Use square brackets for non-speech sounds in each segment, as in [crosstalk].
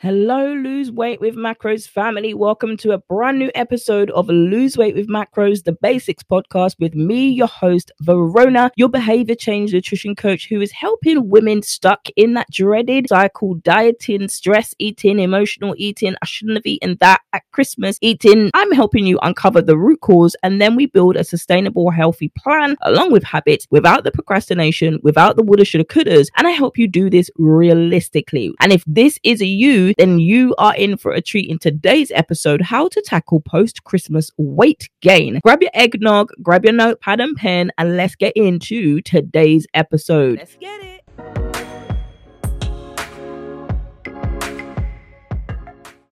Hello, Lose Weight with Macros family. Welcome to a brand new episode of Lose Weight with Macros, the basics podcast with me, your host, Verona, your behavior change nutrition coach who is helping women stuck in that dreaded cycle dieting, stress eating, emotional eating. I shouldn't have eaten that at Christmas eating. I'm helping you uncover the root cause and then we build a sustainable, healthy plan along with habits without the procrastination, without the woulda, shoulda, couldas. And I help you do this realistically. And if this is you, then you are in for a treat in today's episode how to tackle post Christmas weight gain. Grab your eggnog, grab your notepad and pen, and let's get into today's episode. Let's get it.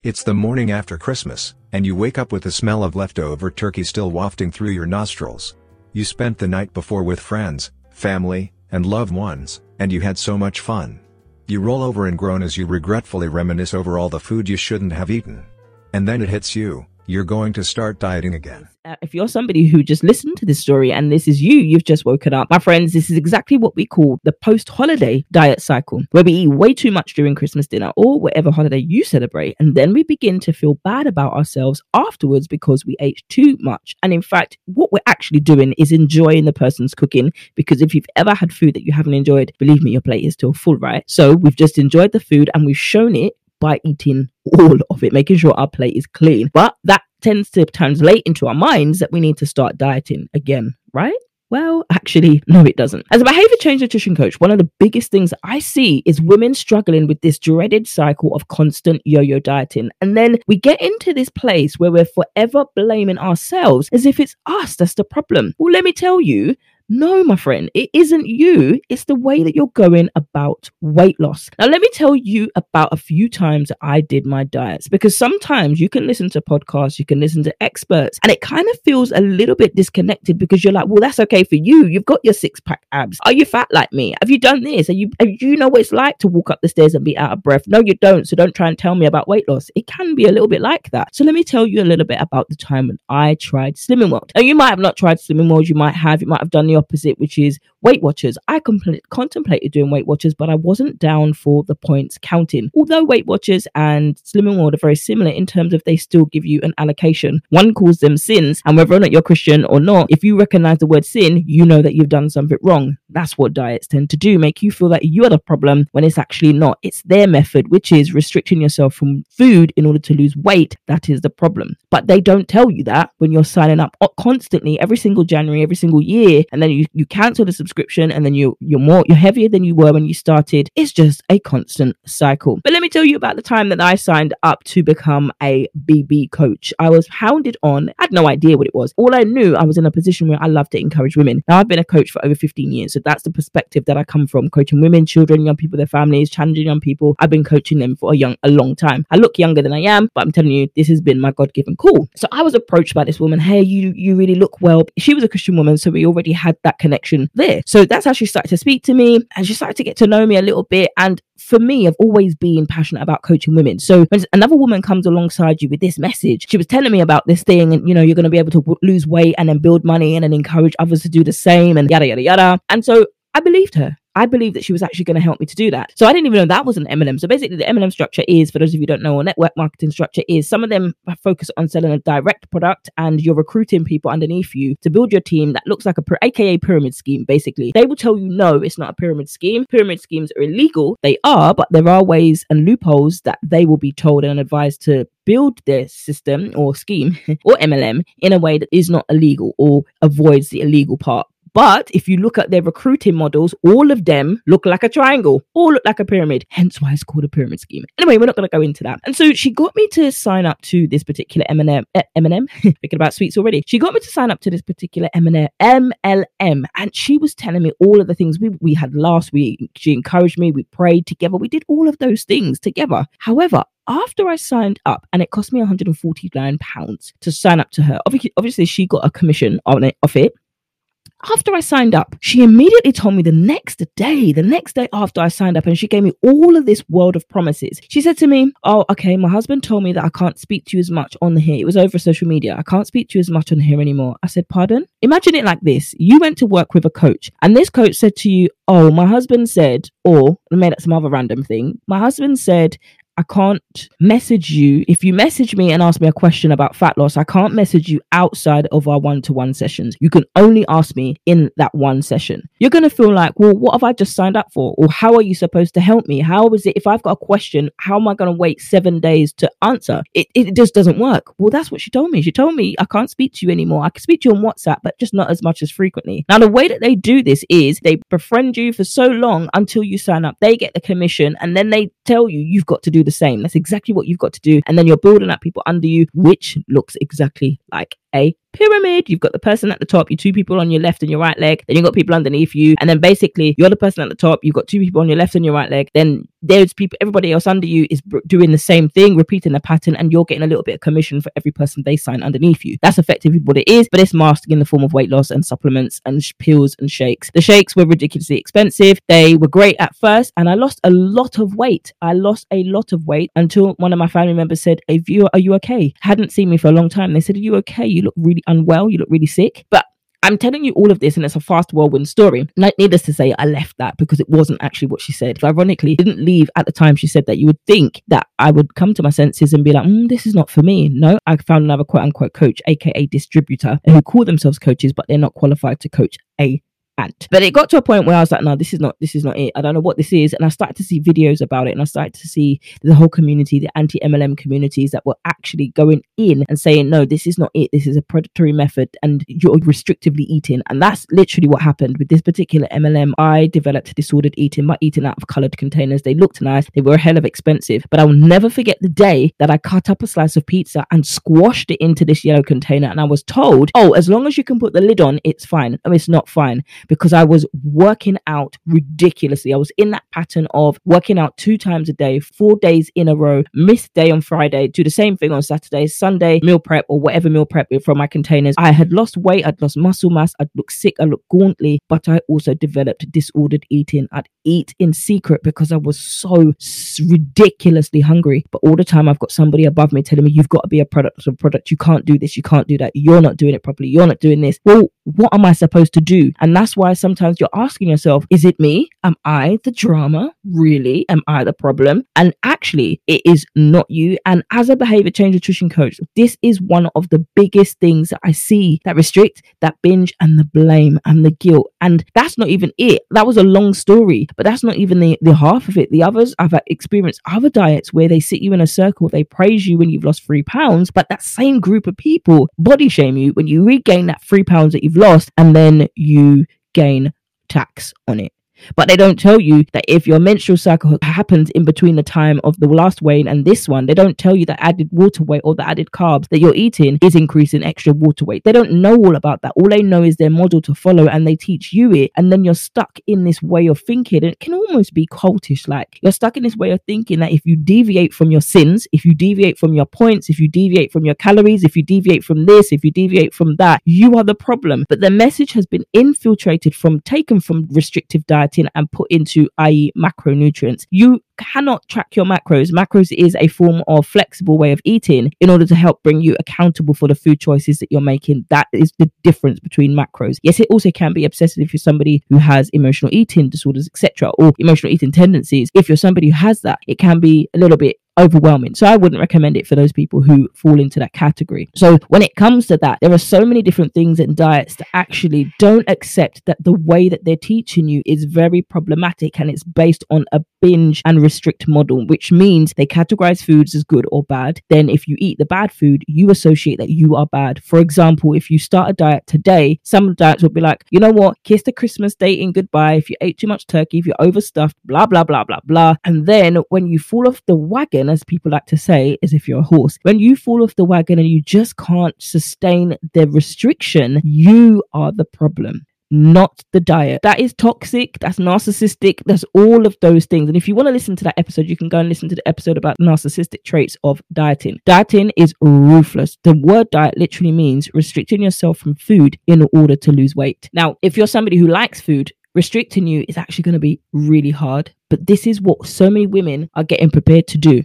It's the morning after Christmas, and you wake up with the smell of leftover turkey still wafting through your nostrils. You spent the night before with friends, family, and loved ones, and you had so much fun. You roll over and groan as you regretfully reminisce over all the food you shouldn't have eaten. And then it hits you, you're going to start dieting again. Uh, if you're somebody who just listened to this story and this is you, you've just woken up. My friends, this is exactly what we call the post holiday diet cycle, where we eat way too much during Christmas dinner or whatever holiday you celebrate. And then we begin to feel bad about ourselves afterwards because we ate too much. And in fact, what we're actually doing is enjoying the person's cooking because if you've ever had food that you haven't enjoyed, believe me, your plate is still full, right? So we've just enjoyed the food and we've shown it by eating all of it, making sure our plate is clean. But that tends to translate into our minds that we need to start dieting again, right? Well, actually, no, it doesn't. As a behavior change nutrition coach, one of the biggest things I see is women struggling with this dreaded cycle of constant yo yo dieting. And then we get into this place where we're forever blaming ourselves as if it's us that's the problem. Well, let me tell you, no, my friend, it isn't you. It's the way that you're going about weight loss. Now, let me tell you about a few times I did my diets because sometimes you can listen to podcasts, you can listen to experts, and it kind of feels a little bit disconnected because you're like, well, that's okay for you. You've got your six pack abs. Are you fat like me? Have you done this? Are you, do you know what it's like to walk up the stairs and be out of breath? No, you don't. So don't try and tell me about weight loss. It can be a little bit like that. So let me tell you a little bit about the time when I tried Slimming World. Now, you might have not tried Slimming World. You might have, you might have done the opposite, which is Weight Watchers. I compl- contemplated doing Weight Watchers, but I wasn't down for the points counting. Although Weight Watchers and Slimming World are very similar in terms of they still give you an allocation. One calls them sins, and whether or not you're Christian or not, if you recognize the word sin, you know that you've done something wrong. That's what diets tend to do, make you feel that you're the problem when it's actually not. It's their method, which is restricting yourself from food in order to lose weight. That is the problem. But they don't tell you that when you're signing up constantly every single January, every single year, and then you, you cancel the subscription and then you you're more you're heavier than you were when you started. It's just a constant cycle. But let me tell you about the time that I signed up to become a BB coach. I was hounded on. I had no idea what it was. All I knew I was in a position where I love to encourage women. Now I've been a coach for over 15 years, so that's the perspective that I come from, coaching women, children, young people, their families, challenging young people. I've been coaching them for a young a long time. I look younger than I am, but I'm telling you, this has been my God-given call. So I was approached by this woman, hey, you you really look well. She was a Christian woman, so we already had that connection there. So that's how she started to speak to me and she started to get to know me a little bit. And for me, I've always been passionate about coaching women. So when another woman comes alongside you with this message, she was telling me about this thing and, you know, you're going to be able to w- lose weight and then build money and then encourage others to do the same and yada, yada, yada. And so I believed her. I believe that she was actually going to help me to do that. So I didn't even know that was an MLM. So basically, the MLM structure is, for those of you don't know, or network marketing structure is some of them focus on selling a direct product and you're recruiting people underneath you to build your team that looks like a, aka pyramid scheme, basically. They will tell you, no, it's not a pyramid scheme. Pyramid schemes are illegal. They are, but there are ways and loopholes that they will be told and advised to build their system or scheme [laughs] or MLM in a way that is not illegal or avoids the illegal part. But if you look at their recruiting models, all of them look like a triangle, all look like a pyramid. Hence why it's called a pyramid scheme. Anyway, we're not going to go into that. And so she got me to sign up to this particular M&M, M&M, [laughs] thinking about sweets already. She got me to sign up to this particular M&M, MLM. And she was telling me all of the things we, we had last week. She encouraged me. We prayed together. We did all of those things together. However, after I signed up, and it cost me 149 pounds to sign up to her. Obviously, obviously, she got a commission on it off it after I signed up, she immediately told me the next day, the next day after I signed up, and she gave me all of this world of promises. She said to me, Oh, okay, my husband told me that I can't speak to you as much on here. It was over social media. I can't speak to you as much on here anymore. I said, Pardon? Imagine it like this you went to work with a coach, and this coach said to you, Oh, my husband said, or I made up some other random thing. My husband said, I can't message you. If you message me and ask me a question about fat loss, I can't message you outside of our one to one sessions. You can only ask me in that one session. You're going to feel like, well, what have I just signed up for? Or how are you supposed to help me? How is it if I've got a question, how am I going to wait seven days to answer? It, it just doesn't work. Well, that's what she told me. She told me I can't speak to you anymore. I can speak to you on WhatsApp, but just not as much as frequently. Now, the way that they do this is they befriend you for so long until you sign up. They get the commission and then they tell you you've got to do the same. That's exactly what you've got to do. And then you're building up people under you, which looks exactly like a pyramid. You've got the person at the top, you two people on your left and your right leg, then you've got people underneath you, and then basically you're the person at the top, you've got two people on your left and your right leg, then there's people, everybody else under you is doing the same thing, repeating the pattern, and you're getting a little bit of commission for every person they sign underneath you. That's effectively what it is, but it's masked in the form of weight loss and supplements and sh- pills and shakes. The shakes were ridiculously expensive. They were great at first, and I lost a lot of weight. I lost a lot of weight until one of my family members said, "Hey, you, are you okay?" Hadn't seen me for a long time. They said, "Are you okay? You look really unwell. You look really sick." But I'm telling you all of this, and it's a fast whirlwind story. Needless to say, I left that because it wasn't actually what she said. Ironically, didn't leave at the time she said that. You would think that I would come to my senses and be like, mm, "This is not for me." No, I found another quote unquote coach, aka distributor, who call themselves coaches, but they're not qualified to coach a ant. But it got to a point where I was like, no, this is not this is not it. I don't know what this is. And I started to see videos about it and I started to see the whole community, the anti-MLM communities that were actually going in and saying, no, this is not it. This is a predatory method and you're restrictively eating. And that's literally what happened with this particular MLM. I developed disordered eating by eating out of colored containers. They looked nice. They were a hell of expensive. But I will never forget the day that I cut up a slice of pizza and squashed it into this yellow container. And I was told, oh, as long as you can put the lid on, it's fine. Oh, it's not fine because I was working out ridiculously. I was in that pattern of working out two times a day, four days in a row, miss day on Friday, do the same thing on Saturday, Sunday, meal prep or whatever meal prep from my containers. I had lost weight, I'd lost muscle mass, I'd look sick, I looked gauntly, but I also developed disordered eating. I'd eat in secret because I was so ridiculously hungry. But all the time I've got somebody above me telling me, you've got to be a product of product. You can't do this. You can't do that. You're not doing it properly. You're not doing this. Well, what am I supposed to do? And that's why sometimes you're asking yourself, is it me? Am I the drama? Really? Am I the problem? And actually, it is not you. And as a behavior change nutrition coach, this is one of the biggest things that I see that restrict, that binge, and the blame and the guilt. And that's not even it. That was a long story, but that's not even the, the half of it. The others, I've experienced other diets where they sit you in a circle, they praise you when you've lost three pounds, but that same group of people body shame you when you regain that three pounds that you've lost and then you gain tax on it. But they don't tell you that if your menstrual cycle happens in between the time of the last weigh and this one, they don't tell you that added water weight or the added carbs that you're eating is increasing extra water weight. They don't know all about that. All they know is their model to follow and they teach you it. And then you're stuck in this way of thinking. And it can almost be cultish like. You're stuck in this way of thinking that if you deviate from your sins, if you deviate from your points, if you deviate from your calories, if you deviate from this, if you deviate from that, you are the problem. But the message has been infiltrated from taken from restrictive diet and put into, i.e., macronutrients. You cannot track your macros. Macros is a form of flexible way of eating in order to help bring you accountable for the food choices that you're making. That is the difference between macros. Yes, it also can be obsessive if you're somebody who has emotional eating disorders, etc., or emotional eating tendencies. If you're somebody who has that, it can be a little bit overwhelming. So I wouldn't recommend it for those people who fall into that category. So when it comes to that, there are so many different things in diets that actually don't accept that the way that they're teaching you is very problematic and it's based on a binge and restrict model, which means they categorize foods as good or bad. Then if you eat the bad food, you associate that you are bad. For example, if you start a diet today, some diets will be like, you know what, kiss the Christmas date in goodbye. If you ate too much turkey, if you're overstuffed, blah, blah, blah, blah, blah. And then when you fall off the wagon, wagon, as people like to say, is if you're a horse. When you fall off the wagon and you just can't sustain the restriction, you are the problem not the diet. That is toxic, that's narcissistic, that's all of those things. And if you want to listen to that episode, you can go and listen to the episode about narcissistic traits of dieting. Dieting is ruthless. The word diet literally means restricting yourself from food in order to lose weight. Now, if you're somebody who likes food, restricting you is actually going to be really hard. But this is what so many women are getting prepared to do.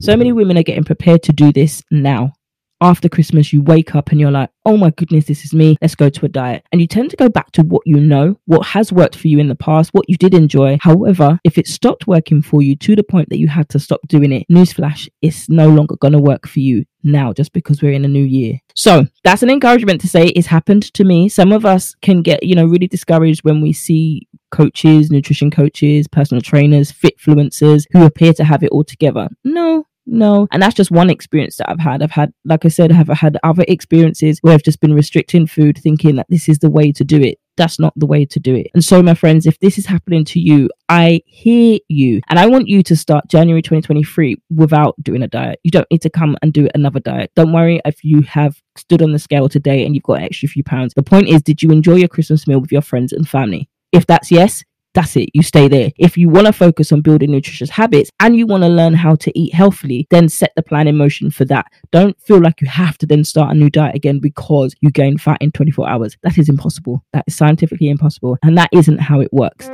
So many women are getting prepared to do this now. after Christmas, you wake up and you're like, oh my goodness, this is me. Let's go to a diet. And you tend to go back to what you know, what has worked for you in the past, what you did enjoy. However, if it stopped working for you to the point that you had to stop doing it, newsflash, it's no longer going to work for you now just because we're in a new year. So that's an encouragement to say it's happened to me. Some of us can get, you know, really discouraged when we see coaches, nutrition coaches, personal trainers, fitfluencers who appear to have it all together. No, no. And that's just one experience that I've had. I've had, like I said, I've had other experiences where I've just been restricting food, thinking that this is the way to do it. That's not the way to do it. And so, my friends, if this is happening to you, I hear you. And I want you to start January 2023 without doing a diet. You don't need to come and do another diet. Don't worry if you have stood on the scale today and you've got an extra few pounds. The point is, did you enjoy your Christmas meal with your friends and family? If that's yes, that's it. You stay there. If you want to focus on building nutritious habits and you want to learn how to eat healthily, then set the plan in motion for that. Don't feel like you have to then start a new diet again because you gain fat in 24 hours. That is impossible. That is scientifically impossible. And that isn't how it works.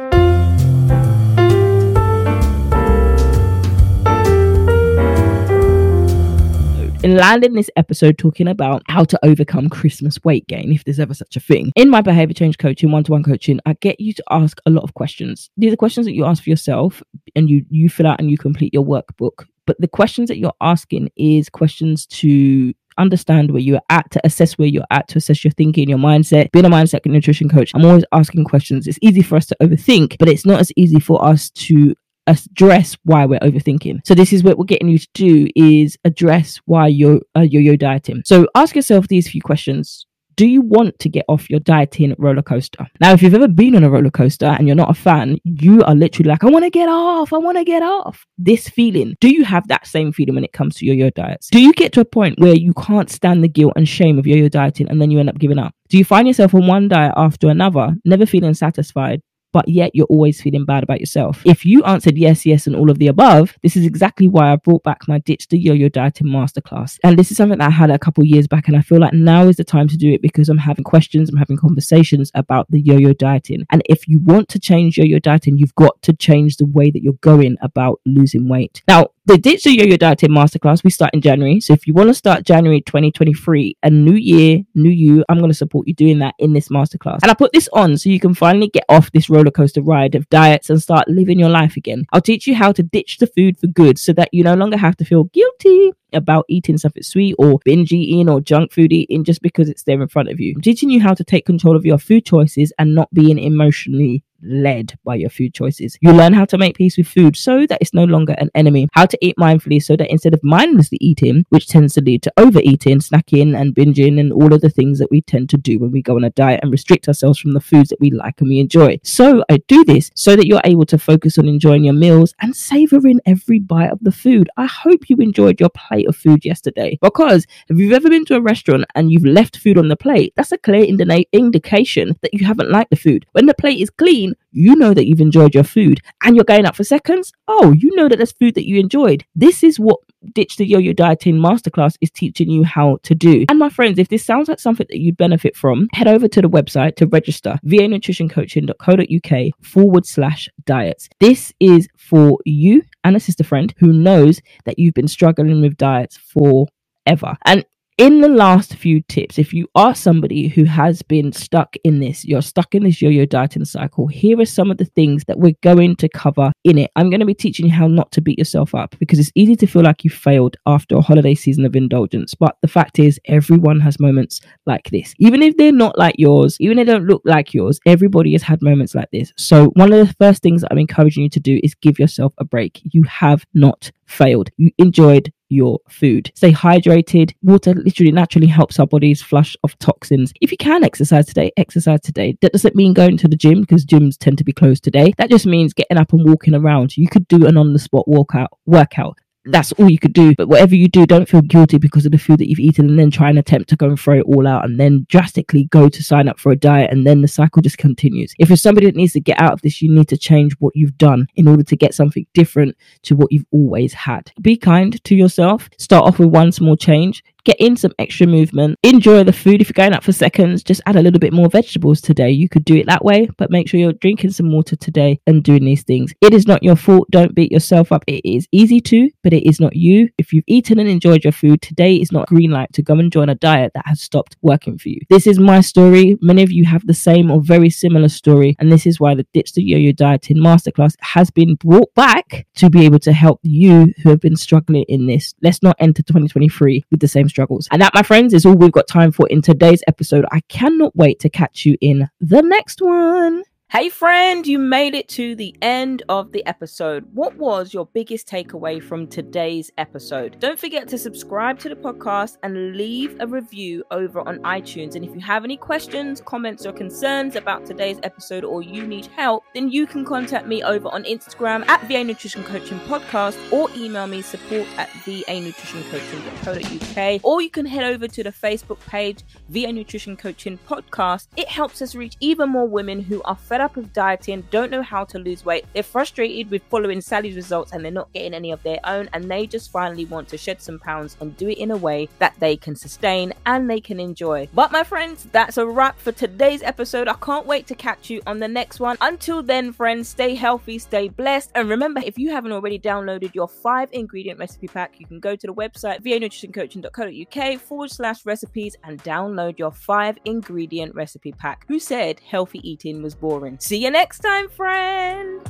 In landing this episode talking about how to overcome Christmas weight gain, if there's ever such a thing. In my behavior change coaching, one to one coaching, I get you to ask a lot of questions. These are questions that you ask for yourself and you, you fill out and you complete your workbook. But the questions that you're asking is questions to understand where you're at, to assess where you're at, to assess your thinking, your mindset. Being a mindset nutrition coach, I'm always asking questions. It's easy for us to overthink, but it's not as easy for us to address why we're overthinking. So this is what we're getting you to do is address why you're uh, yo-yo dieting. So ask yourself these few questions. Do you want to get off your dieting roller coaster? Now, if you've ever been on a roller coaster and you're not a fan, you are literally like, I want to get off. I want to get off. This feeling. Do you have that same feeling when it comes to yo-yo diets? Do you get to a point where you can't stand the guilt and shame of yo-yo dieting and then you end up giving up? Do you find yourself on one diet after another, never feeling satisfied, but yet you're always feeling bad about yourself. If you answered yes, yes, and all of the above, this is exactly why I brought back my Ditch the Yo-Yo Dieting Masterclass. And this is something that I had a couple years back, and I feel like now is the time to do it because I'm having questions, I'm having conversations about the yo-yo dieting. And if you want to change yo-yo dieting, you've got to change the way that you're going about losing weight. Now, the Ditch the Yo-Yo Dieting Masterclass, we start in January. So if you want to start January 2023, a new year, new you, I'm going to support you doing that in this masterclass. And I put this on so you can finally get off this roller coaster ride of diets and start living your life again. I'll teach you how to ditch the food for good so that you no longer have to feel guilty about eating something sweet or binge eating or junk food eating just because it's there in front of you. I'm teaching you how to take control of your food choices and not being emotionally led by your food choices. You learn how to make peace with food so that it's no longer an enemy. How to eat mindfully so that instead of mindlessly eating, which tends to lead to overeating, snacking, and binging, and all of the things that we tend to do when we go on a diet and restrict ourselves from the foods that we like and we enjoy. So I do this so that you're able to focus on enjoying your meals and savoring every bite of the food. I hope you enjoyed your plate of food yesterday because if you've ever been to a restaurant and you've left food on the plate, that's a clear indication that you haven't liked the food. When the plate is clean, you know that you've enjoyed your food and you're going up for seconds. Oh, you know that there's food that you enjoyed. This is what Ditch the Yo-Yo Dieting Masterclass is teaching you how to do. And my friends, if this sounds like something that you'd benefit from, head over to the website to register vanutritioncoaching.co.uk forward slash diets. This is for you and a sister friend who knows that you've been struggling with diets forever. And in the last few tips, if you are somebody who has been stuck in this, you're stuck in this yo yo dieting cycle, here are some of the things that we're going to cover in it. I'm going to be teaching you how not to beat yourself up because it's easy to feel like you failed after a holiday season of indulgence. But the fact is, everyone has moments like this. Even if they're not like yours, even if they don't look like yours, everybody has had moments like this. So, one of the first things I'm encouraging you to do is give yourself a break. You have not failed. You enjoyed your food. Stay hydrated. Water literally naturally helps our bodies flush off toxins. If you can exercise today, exercise today. That doesn't mean going to the gym because gyms tend to be closed today. That just means getting up and walking around. You could do an on the spot workout workout that's all you could do. But whatever you do, don't feel guilty because of the food that you've eaten and then try and attempt to go and throw it all out and then drastically go to sign up for a diet and then the cycle just continues. If you're somebody that needs to get out of this, you need to change what you've done in order to get something different to what you've always had. Be kind to yourself. Start off with one small change get in some extra movement, enjoy the food. If you're going out for seconds, just add a little bit more vegetables today. You could do it that way, but make sure you're drinking some water today and doing these things. It is not your fault. Don't beat yourself up. It is easy to, but it is not you. If you've eaten and enjoyed your food, today is not green light to go and join a diet that has stopped working for you. This is my story. Many of you have the same or very similar story, and this is why the Ditch the Yo-Yo Dieting Masterclass has been brought back to be able to help you who have been struggling in this. Let's not enter 2023 with the same struggles. And that, my friends, is all we've got time for in today's episode. I cannot wait to catch you in the next one. Hey, friend, you made it to the end of the episode. What was your biggest takeaway from today's episode? Don't forget to subscribe to the podcast and leave a review over on iTunes. And if you have any questions, comments, or concerns about today's episode or you need help, then you can contact me over on Instagram at VA Nutrition Coaching Podcast or email me support at VA Nutrition Coaching.co.uk or you can head over to the Facebook page VA Nutrition Coaching Podcast. It helps us reach even more women who are fed up with dieting, don't know how to lose weight. They're frustrated with following Sally's results and they're not getting any of their own, and they just finally want to shed some pounds and do it in a way that they can sustain and they can enjoy. But my friends, that's a wrap for today's episode. I can't wait to catch you on the next one. Until then, friends, stay healthy, stay blessed, and remember if you haven't already downloaded your five ingredient recipe pack, you can go to the website vanutritioncoaching.co.uk forward slash recipes and download your five ingredient recipe pack. Who said healthy eating was boring? following. See you next time, friend.